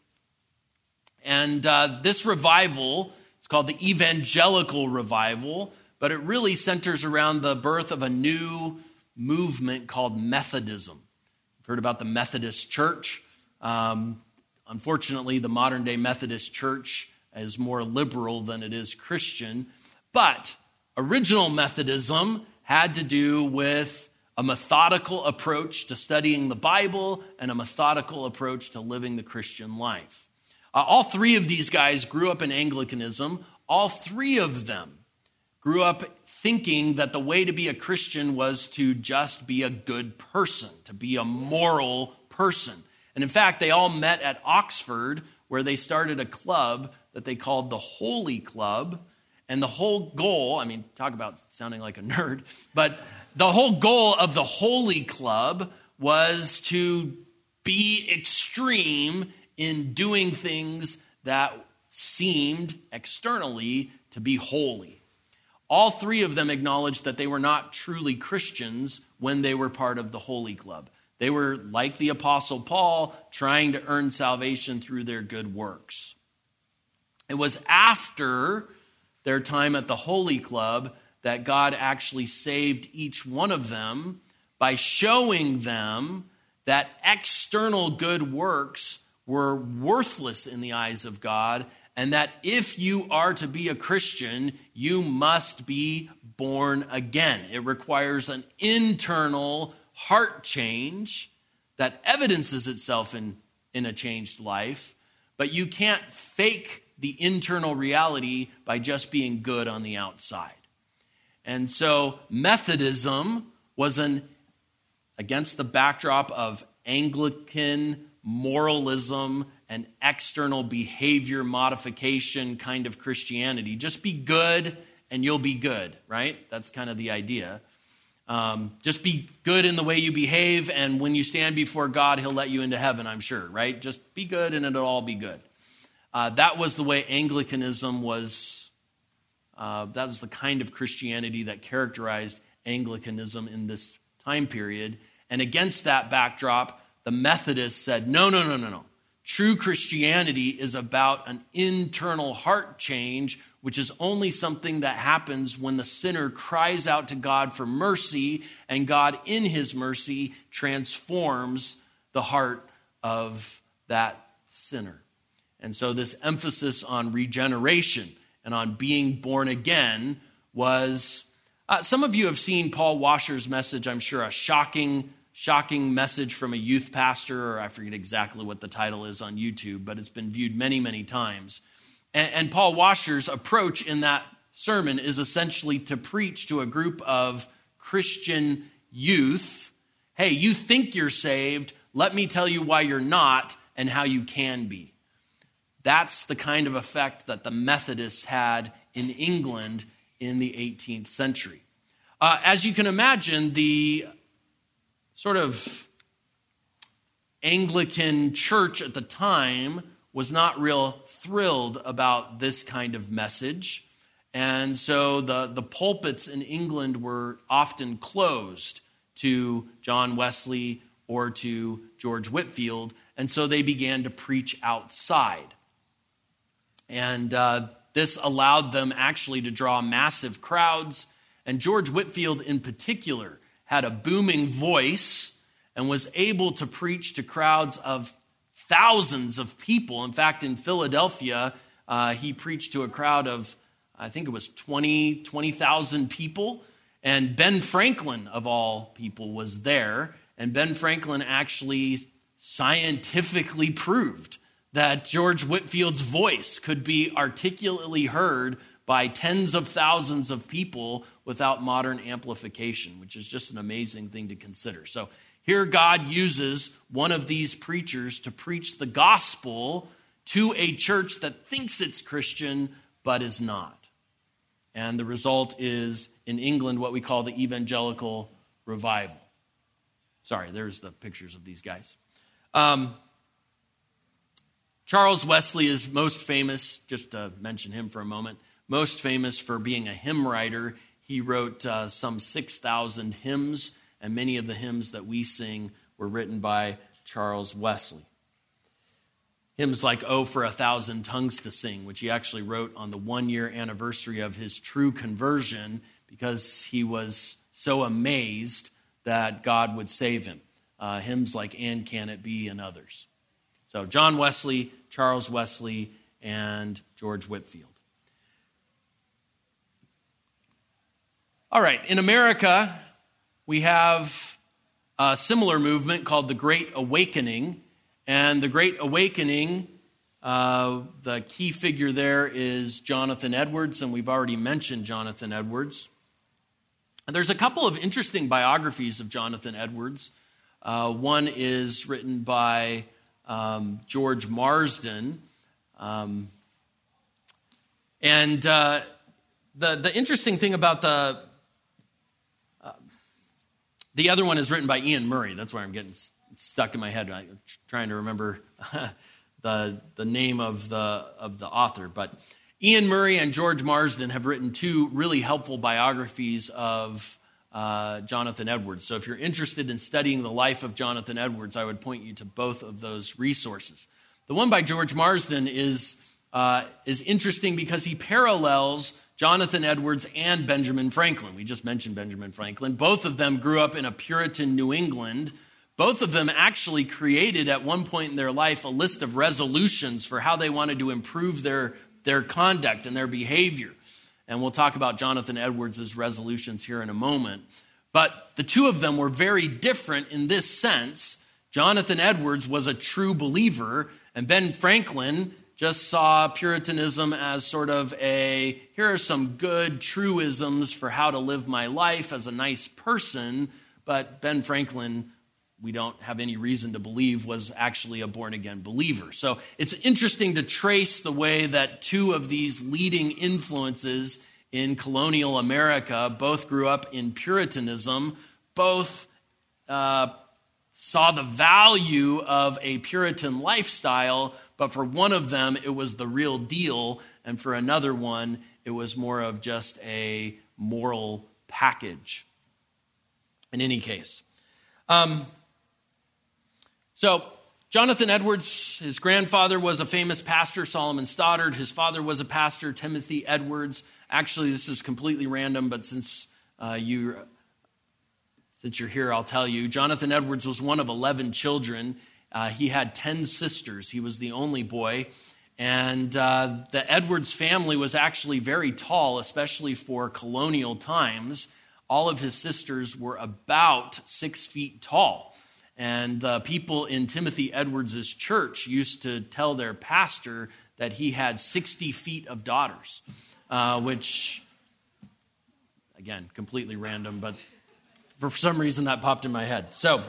And uh, this revival, it's called the Evangelical Revival, but it really centers around the birth of a new movement called Methodism. You've heard about the Methodist Church. Um, unfortunately, the modern day Methodist Church is more liberal than it is Christian. But original Methodism had to do with a methodical approach to studying the Bible and a methodical approach to living the Christian life. Uh, all three of these guys grew up in Anglicanism. All three of them grew up thinking that the way to be a Christian was to just be a good person, to be a moral person. And in fact, they all met at Oxford, where they started a club that they called the Holy Club. And the whole goal, I mean, talk about sounding like a nerd, but the whole goal of the Holy Club was to be extreme in doing things that seemed externally to be holy. All three of them acknowledged that they were not truly Christians when they were part of the Holy Club. They were, like the Apostle Paul, trying to earn salvation through their good works. It was after their time at the Holy Club that God actually saved each one of them by showing them that external good works were worthless in the eyes of God and that if you are to be a Christian, you must be born again. It requires an internal heart change that evidences itself in, in a changed life, but you can't fake the internal reality by just being good on the outside. And so Methodism was an against the backdrop of Anglican moralism and external behavior modification kind of Christianity. Just be good and you'll be good, right? That's kind of the idea. Um, just be good in the way you behave, and when you stand before God, He'll let you into heaven, I'm sure, right? Just be good, and it'll all be good. Uh, that was the way Anglicanism was, uh, that was the kind of Christianity that characterized Anglicanism in this time period. And against that backdrop, the Methodists said, no, no, no, no, no. True Christianity is about an internal heart change, which is only something that happens when the sinner cries out to God for mercy, and God, in his mercy, transforms the heart of that sinner. And so, this emphasis on regeneration and on being born again was. Uh, some of you have seen Paul Washer's message, I'm sure, a shocking shocking message from a youth pastor, or I forget exactly what the title is on YouTube, but it's been viewed many, many times. And, and Paul Washer's approach in that sermon is essentially to preach to a group of Christian youth hey, you think you're saved, let me tell you why you're not and how you can be. That's the kind of effect that the Methodists had in England in the 18th century. Uh, as you can imagine, the sort of Anglican church at the time was not real thrilled about this kind of message. And so the, the pulpits in England were often closed to John Wesley or to George Whitefield. And so they began to preach outside. And uh, this allowed them actually to draw massive crowds. And George Whitefield, in particular, had a booming voice and was able to preach to crowds of thousands of people. In fact, in Philadelphia, uh, he preached to a crowd of, I think it was 20, 20,000 people. And Ben Franklin, of all people, was there. And Ben Franklin actually scientifically proved that George Whitefield's voice could be articulately heard by tens of thousands of people without modern amplification, which is just an amazing thing to consider. So here, God uses one of these preachers to preach the gospel to a church that thinks it's Christian but is not. And the result is in England what we call the evangelical revival. Sorry, there's the pictures of these guys. Um, Charles Wesley is most famous, just to mention him for a moment, most famous for being a hymn writer. He wrote uh, some 6,000 hymns, and many of the hymns that we sing were written by Charles Wesley. Hymns like Oh for a Thousand Tongues to Sing, which he actually wrote on the one year anniversary of his true conversion because he was so amazed that God would save him. Uh, hymns like And Can It Be and others. So, John Wesley, Charles Wesley, and George Whitefield. All right, in America, we have a similar movement called the Great Awakening. And the Great Awakening, uh, the key figure there is Jonathan Edwards, and we've already mentioned Jonathan Edwards. And there's a couple of interesting biographies of Jonathan Edwards. Uh, one is written by um, George Marsden. Um, and uh, the, the interesting thing about the the other one is written by Ian Murray. That's where I'm getting stuck in my head. I'm trying to remember the, the name of the, of the author. But Ian Murray and George Marsden have written two really helpful biographies of uh, Jonathan Edwards. So if you're interested in studying the life of Jonathan Edwards, I would point you to both of those resources. The one by George Marsden is, uh, is interesting because he parallels Jonathan Edwards and Benjamin Franklin. We just mentioned Benjamin Franklin. Both of them grew up in a Puritan New England. Both of them actually created at one point in their life a list of resolutions for how they wanted to improve their, their conduct and their behavior. And we'll talk about Jonathan Edwards' resolutions here in a moment. But the two of them were very different in this sense. Jonathan Edwards was a true believer, and Ben Franklin just saw Puritanism as sort of a here are some good truisms for how to live my life as a nice person. But Ben Franklin, we don't have any reason to believe, was actually a born again believer. So it's interesting to trace the way that two of these leading influences in colonial America. Both grew up in Puritanism. Both uh, saw the value of a Puritan lifestyle, but for one of them, it was the real deal, and for another one, it was more of just a moral package. In any case, um, so Jonathan Edwards, his grandfather was a famous pastor, Solomon Stoddard. His father was a pastor, Timothy Edwards. Actually, this is completely random, but since uh, you since you're here, I'll tell you. Jonathan Edwards was one of 11 children. Uh, he had 10 sisters. He was the only boy. And uh, the Edwards family was actually very tall, especially for colonial times. All of his sisters were about six feet tall. And the people in Timothy Edwards' church used to tell their pastor that he had 60 feet of daughters, uh, which, again, completely random, but for some reason, that popped in my head. So,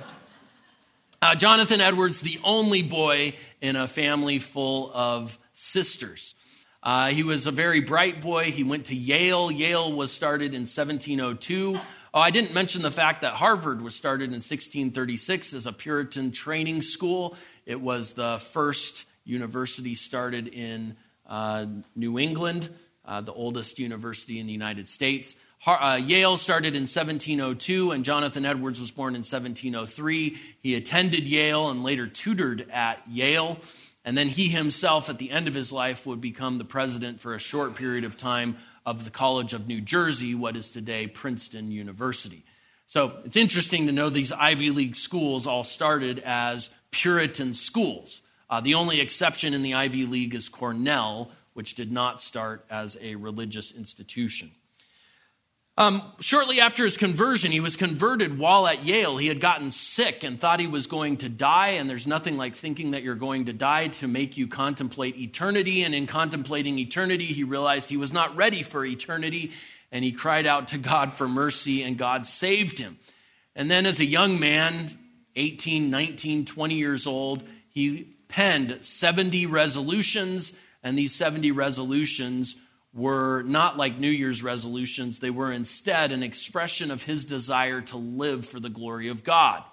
uh, Jonathan Edwards, the only boy in a family full of sisters. Uh, he was a very bright boy. He went to Yale. Yale was started in 1702. Oh, I didn't mention the fact that Harvard was started in 1636 as a Puritan training school. It was the first university started in uh, New England, uh, the oldest university in the United States. Uh, Yale started in 1702, and Jonathan Edwards was born in 1703. He attended Yale and later tutored at Yale. And then he himself, at the end of his life, would become the president for a short period of time of the College of New Jersey, what is today Princeton University. So it's interesting to know these Ivy League schools all started as Puritan schools. Uh, the only exception in the Ivy League is Cornell, which did not start as a religious institution. Um, shortly after his conversion, he was converted while at Yale. He had gotten sick and thought he was going to die, and there's nothing like thinking that you're going to die to make you contemplate eternity. And in contemplating eternity, he realized he was not ready for eternity, and he cried out to God for mercy, and God saved him. And then, as a young man, 18, 19, 20 years old, he penned 70 resolutions, and these 70 resolutions were not like New Year's resolutions. They were instead an expression of his desire to live for the glory of God.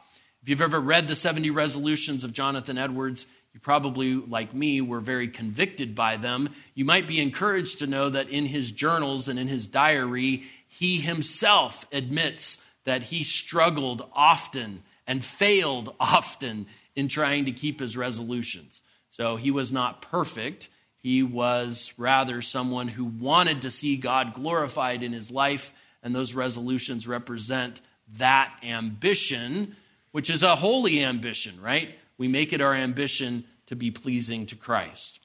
If you've ever read the 70 resolutions of Jonathan Edwards, you probably, like me, were very convicted by them. You might be encouraged to know that in his journals and in his diary, he himself admits that he struggled often and failed often in trying to keep his resolutions. So he was not perfect. He was rather someone who wanted to see God glorified in his life, and those resolutions represent that ambition, which is a holy ambition, right? We make it our ambition to be pleasing to Christ.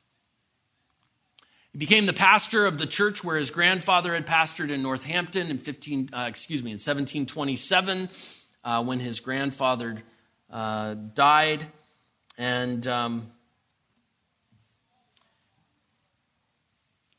He became the pastor of the church where his grandfather had pastored in Northampton in 15, uh, excuse me, in 1727, uh, when his grandfather uh, died, and um,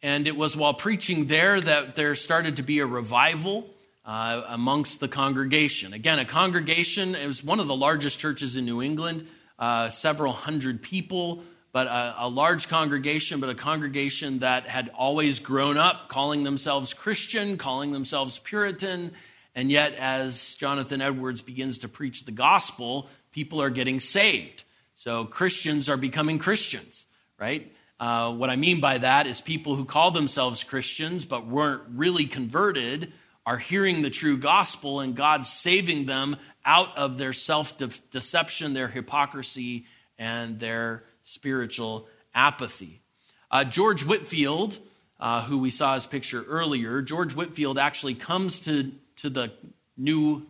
And it was while preaching there that there started to be a revival uh, amongst the congregation. Again, a congregation, it was one of the largest churches in New England, uh, several hundred people, but a, a large congregation, but a congregation that had always grown up calling themselves Christian, calling themselves Puritan. And yet, as Jonathan Edwards begins to preach the gospel, people are getting saved. So Christians are becoming Christians, right? Uh, what I mean by that is people who call themselves Christians but weren't really converted are hearing the true gospel and God's saving them out of their self deception, their hypocrisy, and their spiritual apathy. Uh, George Whitefield, uh, who we saw his picture earlier, George Whitefield actually comes to, to the new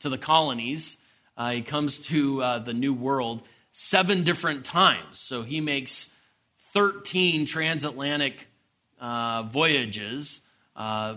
to the colonies. Uh, he comes to uh, the New World seven different times. So he makes 13 transatlantic uh, voyages uh,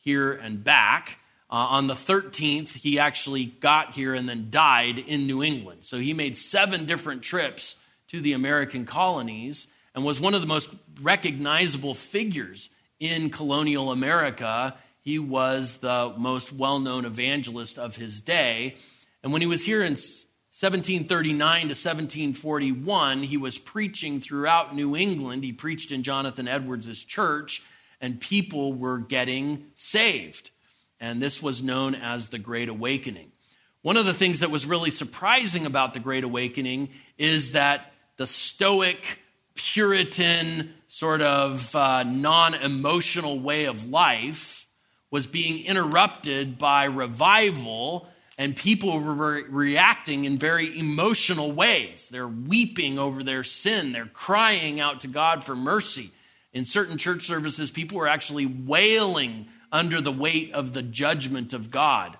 here and back. Uh, on the 13th, he actually got here and then died in New England. So he made seven different trips to the American colonies and was one of the most recognizable figures in colonial America. He was the most well known evangelist of his day. And when he was here in 1739 to 1741, he was preaching throughout New England. He preached in Jonathan Edwards' church. and people were getting saved. And this was known as the Great Awakening. One of the things that was really surprising about the Great Awakening is that the Stoic, Puritan, sort of uh, non emotional way of life was being interrupted by revival, and people were re- reacting in very emotional ways. They're weeping over their sin, they're crying out to God for mercy. In certain church services, people were actually wailing under the weight of the judgment of God.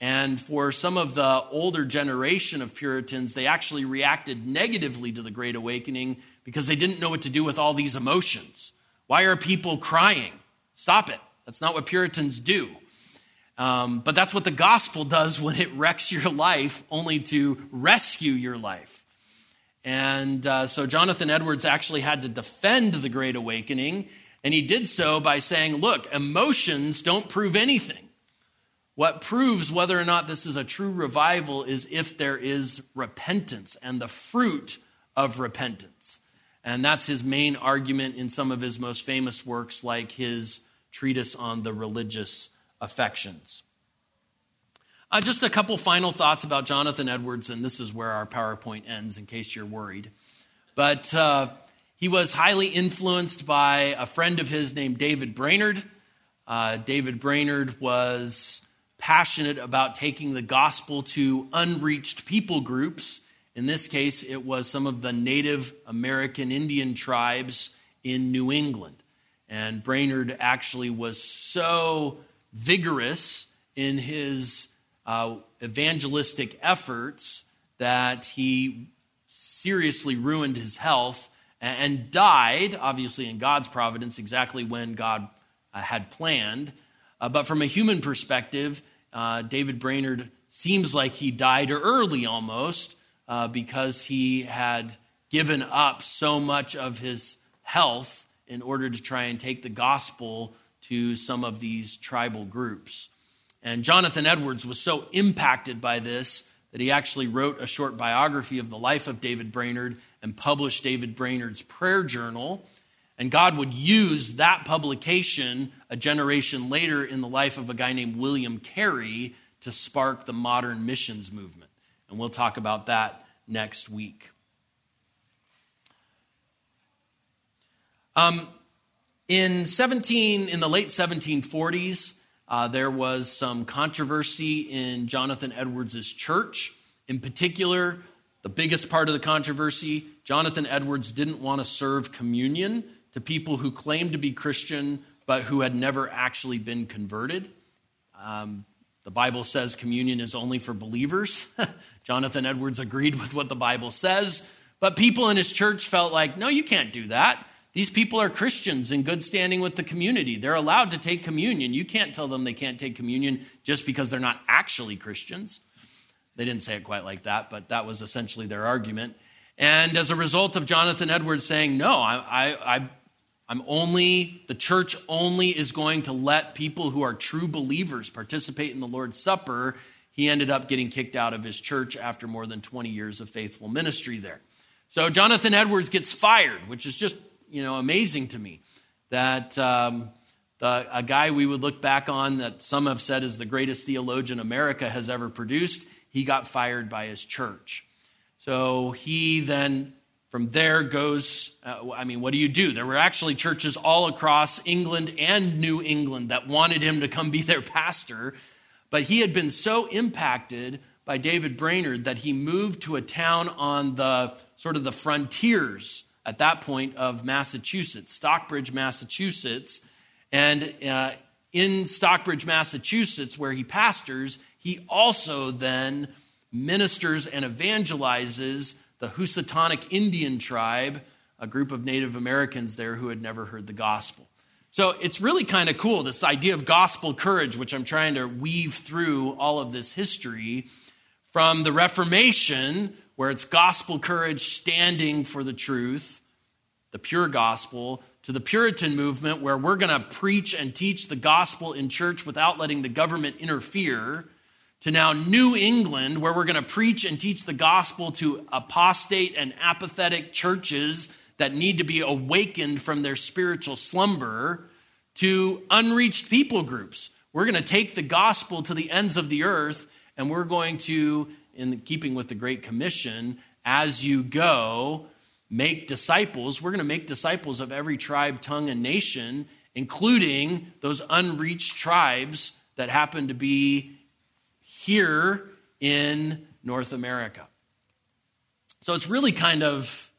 And for some of the older generation of Puritans, they actually reacted negatively to the Great Awakening because they didn't know what to do with all these emotions. Why are people crying? Stop it. That's not what Puritans do. Um, but that's what the gospel does when it wrecks your life, only to rescue your life. And uh, so Jonathan Edwards actually had to defend the Great Awakening, and he did so by saying, Look, emotions don't prove anything. What proves whether or not this is a true revival is if there is repentance and the fruit of repentance. And that's his main argument in some of his most famous works, like his treatise on the religious affections. Uh, just a couple final thoughts about Jonathan Edwards, and this is where our PowerPoint ends, in case you're worried. But uh, he was highly influenced by a friend of his named David Brainerd. Uh, David Brainerd was passionate about taking the gospel to unreached people groups. In this case, it was some of the Native American Indian tribes in New England. And Brainerd actually was so vigorous in his uh, evangelistic efforts that he seriously ruined his health and died, obviously in God's providence, exactly when God uh, had planned. Uh, but from a human perspective, uh, David Brainerd seems like he died early almost uh, because he had given up so much of his health in order to try and take the gospel to some of these tribal groups. And Jonathan Edwards was so impacted by this that he actually wrote a short biography of the life of David Brainerd and published David Brainerd's prayer journal. And God would use that publication a generation later in the life of a guy named William Carey to spark the modern missions movement. And we'll talk about that next week. Um, in 17, in the late 1740s, uh, there was some controversy in Jonathan Edwards' church. In particular, the biggest part of the controversy, Jonathan Edwards didn't want to serve communion to people who claimed to be Christian but who had never actually been converted. Um, the Bible says communion is only for believers. Jonathan Edwards agreed with what the Bible says, but people in his church felt like, no, you can't do that. These people are Christians in good standing with the community. They're allowed to take communion. You can't tell them they can't take communion just because they're not actually Christians. They didn't say it quite like that, but that was essentially their argument. And as a result of Jonathan Edwards saying, no, I, I, I'm only, the church only is going to let people who are true believers participate in the Lord's Supper. He ended up getting kicked out of his church after more than 20 years of faithful ministry there. So Jonathan Edwards gets fired, which is just, you know, amazing to me that um, the, a guy we would look back on that some have said is the greatest theologian America has ever produced, he got fired by his church. So he then from there goes, uh, I mean, what do you do? There were actually churches all across England and New England that wanted him to come be their pastor. But he had been so impacted by David Brainerd that he moved to a town on the sort of the frontiers at that point of Massachusetts, Stockbridge, Massachusetts. And uh, in Stockbridge, Massachusetts, where he pastors, he also then ministers and evangelizes the Housatonic Indian tribe, a group of Native Americans there who had never heard the gospel. So it's really kind of cool, this idea of gospel courage, which I'm trying to weave through all of this history from the Reformation, where it's gospel courage standing for the truth, the pure gospel, to the Puritan movement, where we're going to preach and teach the gospel in church without letting the government interfere to now New England, where we're going to preach and teach the gospel to apostate and apathetic churches that need to be awakened from their spiritual slumber, to unreached people groups. We're going to take the gospel to the ends of the earth, and we're going to, in keeping with the Great Commission, as you go, make disciples. We're going to make disciples of every tribe, tongue, and nation, including those unreached tribes that happen to be here in North America. So it's really kind of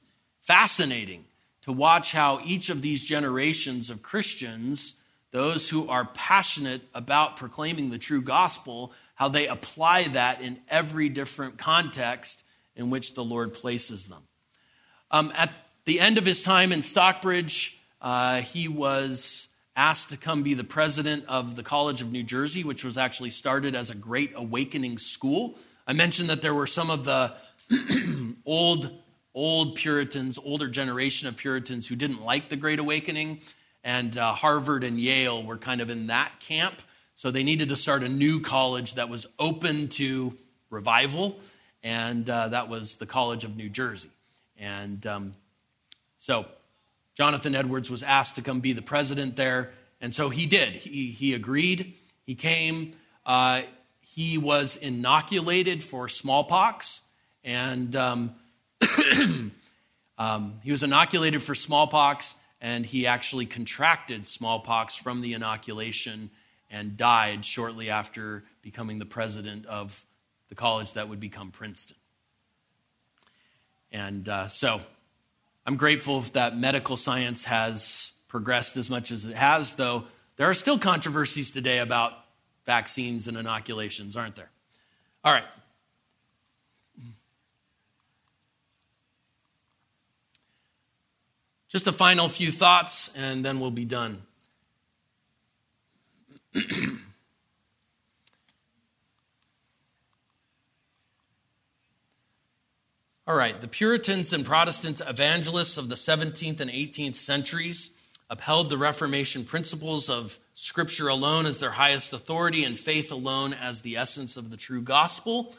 fascinating to watch how each of these generations of Christians, those who are passionate about proclaiming the true gospel, how they apply that in every different context in which the Lord places them. Um, at the end of his time in Stockbridge, uh, he was asked to come be the president of the College of New Jersey, which was actually started as a Great Awakening school. I mentioned that there were some of the old old Puritans, older generation of Puritans who didn't like the Great Awakening, and uh, Harvard and Yale were kind of in that camp. So they needed to start a new college that was open to revival, and uh, that was the College of New Jersey. And um, so Jonathan Edwards was asked to come be the president there, and so he did. He, he agreed. He came. Uh, he was inoculated for smallpox, and um, um, he was inoculated for smallpox, and he actually contracted smallpox from the inoculation and died shortly after becoming the president of the college that would become Princeton. And uh, so I'm grateful that medical science has progressed as much as it has, though there are still controversies today about vaccines and inoculations, aren't there? All right, Just a final few thoughts, and then we'll be done. All right, the Puritans and Protestant evangelists of the 17th and 18th centuries upheld the Reformation principles of Scripture alone as their highest authority and faith alone as the essence of the true gospel.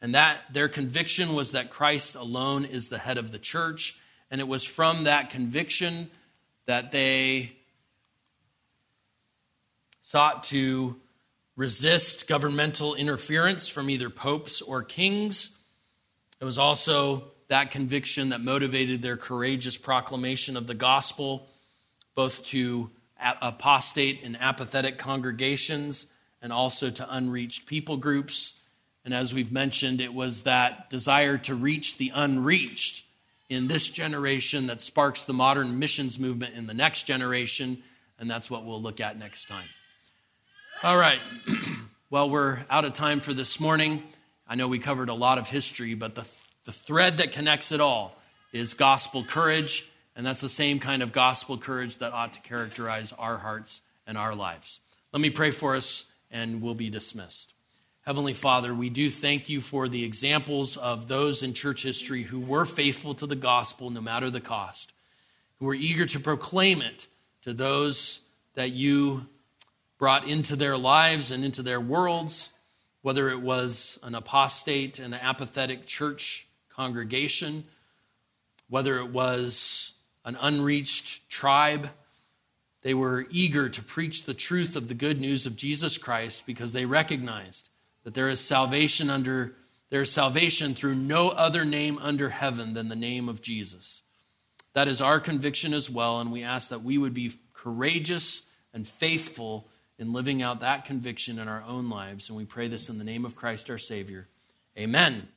And that their conviction was that Christ alone is the head of the church and it was from that conviction that they sought to resist governmental interference from either popes or kings. It was also that conviction that motivated their courageous proclamation of the gospel, both to apostate and apathetic congregations and also to unreached people groups. And as we've mentioned, it was that desire to reach the unreached in this generation that sparks the modern missions movement in the next generation, and that's what we'll look at next time. All right. well, we're out of time for this morning. I know we covered a lot of history, but the, the thread that connects it all is gospel courage, and that's the same kind of gospel courage that ought to characterize our hearts and our lives. Let me pray for us, and we'll be dismissed. Heavenly Father, we do thank you for the examples of those in church history who were faithful to the gospel no matter the cost, who were eager to proclaim it to those that you brought into their lives and into their worlds, whether it was an apostate and an apathetic church congregation, whether it was an unreached tribe. They were eager to preach the truth of the good news of Jesus Christ because they recognized that there is salvation under there is salvation through no other name under heaven than the name of Jesus. That is our conviction as well, and we ask that we would be courageous and faithful in living out that conviction in our own lives. And we pray this in the name of Christ our Savior. Amen.